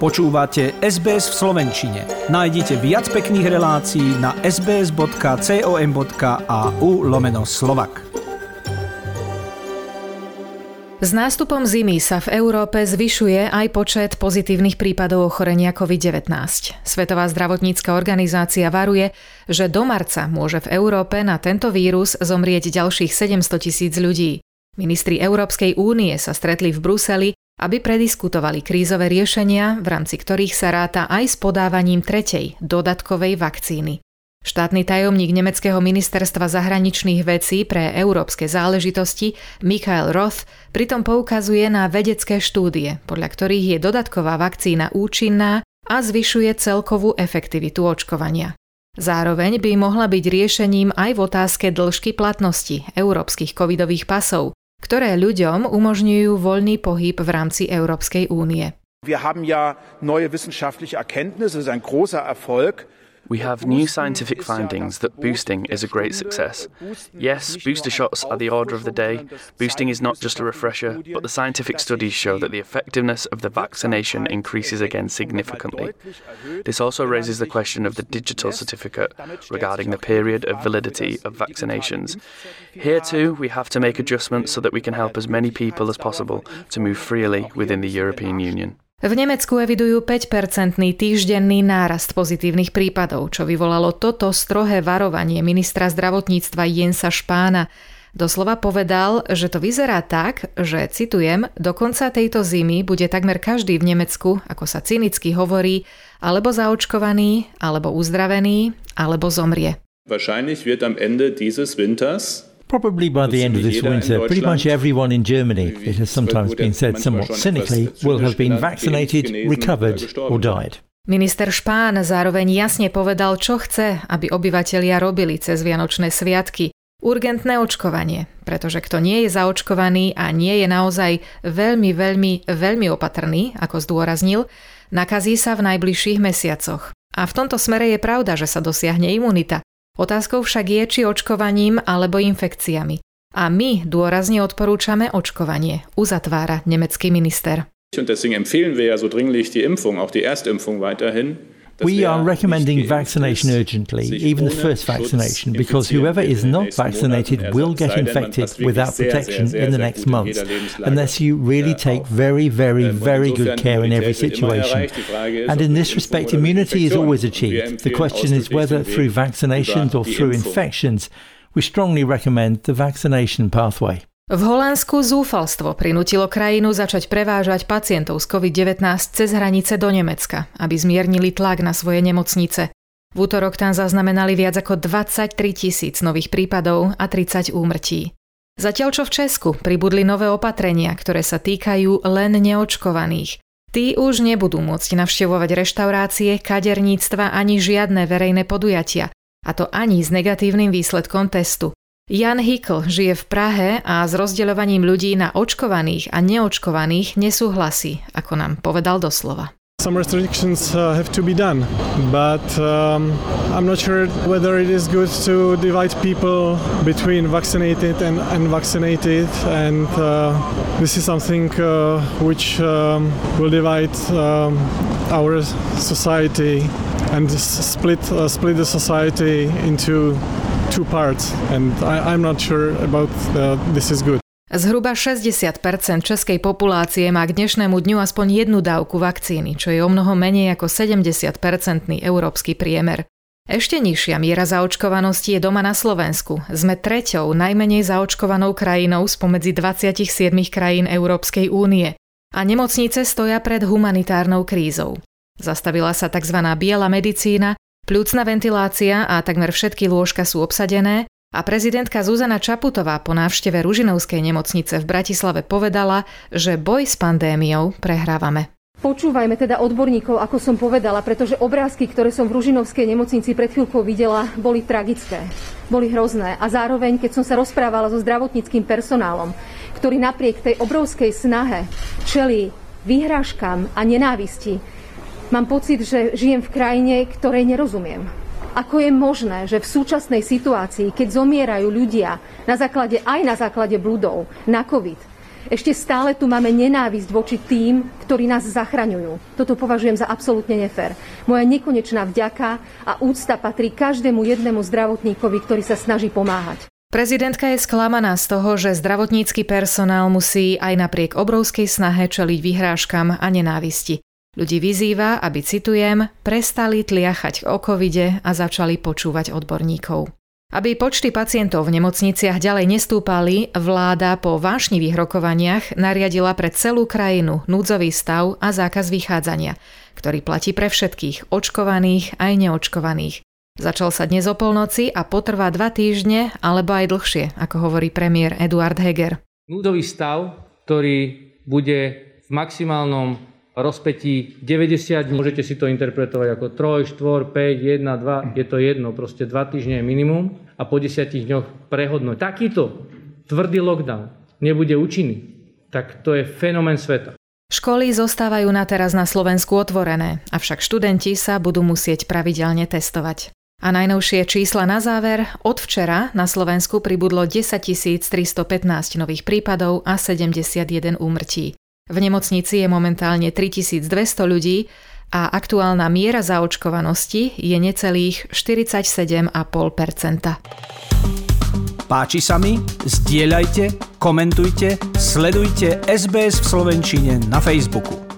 Počúvate SBS v Slovenčine. Nájdite viac pekných relácií na sbs.com.au lomeno slovak. S nástupom zimy sa v Európe zvyšuje aj počet pozitívnych prípadov ochorenia COVID-19. Svetová zdravotnícka organizácia varuje, že do marca môže v Európe na tento vírus zomrieť ďalších 700 tisíc ľudí. Ministri Európskej únie sa stretli v Bruseli aby prediskutovali krízové riešenia, v rámci ktorých sa ráta aj s podávaním tretej, dodatkovej vakcíny. Štátny tajomník Nemeckého ministerstva zahraničných vecí pre európske záležitosti Michael Roth pritom poukazuje na vedecké štúdie, podľa ktorých je dodatková vakcína účinná a zvyšuje celkovú efektivitu očkovania. Zároveň by mohla byť riešením aj v otázke dĺžky platnosti európskych covidových pasov, ktoré ľuďom umožňujú voľný pohyb v rámci Európskej únie. Wir haben ja neue wissenschaftliche Erkenntnisse, das ist ein großer Erfolg. We have new scientific findings that boosting is a great success. Yes, booster shots are the order of the day. Boosting is not just a refresher, but the scientific studies show that the effectiveness of the vaccination increases again significantly. This also raises the question of the digital certificate regarding the period of validity of vaccinations. Here too, we have to make adjustments so that we can help as many people as possible to move freely within the European Union. V Nemecku evidujú 5-percentný týždenný nárast pozitívnych prípadov, čo vyvolalo toto strohé varovanie ministra zdravotníctva Jensa Špána. Doslova povedal, že to vyzerá tak, že, citujem, do konca tejto zimy bude takmer každý v Nemecku, ako sa cynicky hovorí, alebo zaočkovaný, alebo uzdravený, alebo zomrie. Wahrscheinlich wird am Ende dieses Winters Probably by the end of this winter, pretty much everyone in Germany, it has sometimes been said somewhat cynically, will have been vaccinated, recovered or died. Minister Špán zároveň jasne povedal, čo chce, aby obyvatelia robili cez Vianočné sviatky. Urgentné očkovanie, pretože kto nie je zaočkovaný a nie je naozaj veľmi, veľmi, veľmi opatrný, ako zdôraznil, nakazí sa v najbližších mesiacoch. A v tomto smere je pravda, že sa dosiahne imunita. Otázkou však je, či očkovaním alebo infekciami. A my dôrazne odporúčame očkovanie, uzatvára nemecký minister. Und deswegen empfehlen wir ja so dringlich die Impfung, auch die Erstimpfung weiterhin. We are recommending vaccination urgently, even the first vaccination, because whoever is not vaccinated will get infected without protection in the next months, unless you really take very, very, very good care in every situation. And in this respect, immunity is always achieved. The question is whether through vaccinations or through infections. We strongly recommend the vaccination pathway. V Holandsku zúfalstvo prinútilo krajinu začať prevážať pacientov z COVID-19 cez hranice do Nemecka, aby zmiernili tlak na svoje nemocnice. V útorok tam zaznamenali viac ako 23 tisíc nových prípadov a 30 úmrtí. Zatiaľ čo v Česku pribudli nové opatrenia, ktoré sa týkajú len neočkovaných. Tí už nebudú môcť navštevovať reštaurácie, kaderníctva ani žiadne verejné podujatia, a to ani s negatívnym výsledkom testu. Jan Hikl žije v Prahe a s rozdeľovaním ľudí na očkovaných a neočkovaných nesúhlasí, ako nám povedal doslova. Some restrictions uh, have to be done, but um, I'm not sure whether it is good to divide people between vaccinated and unvaccinated, and uh, this is something uh, which um, will divide um, our society and split uh, split the society into two parts and I, I'm not sure about the, this is good. Zhruba 60% českej populácie má k dnešnému dňu aspoň jednu dávku vakcíny, čo je o mnoho menej ako 70-percentný európsky priemer. Ešte nižšia miera zaočkovanosti je doma na Slovensku. Sme treťou najmenej zaočkovanou krajinou spomedzi 27 krajín Európskej únie. A nemocnice stoja pred humanitárnou krízou. Zastavila sa tzv. biela medicína, Pľúcna ventilácia a takmer všetky lôžka sú obsadené a prezidentka Zuzana Čaputová po návšteve Ružinovskej nemocnice v Bratislave povedala, že boj s pandémiou prehrávame. Počúvajme teda odborníkov, ako som povedala, pretože obrázky, ktoré som v Ružinovskej nemocnici pred chvíľkou videla, boli tragické, boli hrozné. A zároveň, keď som sa rozprávala so zdravotníckým personálom, ktorý napriek tej obrovskej snahe čelí výhrážkam a nenávisti, Mám pocit, že žijem v krajine, ktorej nerozumiem. Ako je možné, že v súčasnej situácii, keď zomierajú ľudia na základe, aj na základe bludov, na COVID, Ešte stále tu máme nenávisť voči tým, ktorí nás zachraňujú. Toto považujem za absolútne nefér. Moja nekonečná vďaka a úcta patrí každému jednému zdravotníkovi, ktorý sa snaží pomáhať. Prezidentka je sklamaná z toho, že zdravotnícky personál musí aj napriek obrovskej snahe čeliť vyhrážkam a nenávisti. Ľudí vyzýva, aby, citujem, prestali tliachať o covide a začali počúvať odborníkov. Aby počty pacientov v nemocniciach ďalej nestúpali, vláda po vášnivých rokovaniach nariadila pre celú krajinu núdzový stav a zákaz vychádzania, ktorý platí pre všetkých, očkovaných aj neočkovaných. Začal sa dnes o polnoci a potrvá dva týždne alebo aj dlhšie, ako hovorí premiér Eduard Heger. Núdový stav, ktorý bude v maximálnom rozpetí 90 dní. Môžete si to interpretovať ako 3, 4, 5, 1, 2, je to jedno, proste 2 týždne je minimum a po 10 dňoch prehodnúť. Takýto tvrdý lockdown nebude účinný, tak to je fenomén sveta. Školy zostávajú na teraz na Slovensku otvorené, avšak študenti sa budú musieť pravidelne testovať. A najnovšie čísla na záver. Od včera na Slovensku pribudlo 10 315 nových prípadov a 71 úmrtí. V nemocnici je momentálne 3200 ľudí a aktuálna miera zaočkovanosti je necelých 47,5% Páči sa mi? Zdieľajte, komentujte, sledujte SBS v Slovenčine na Facebooku.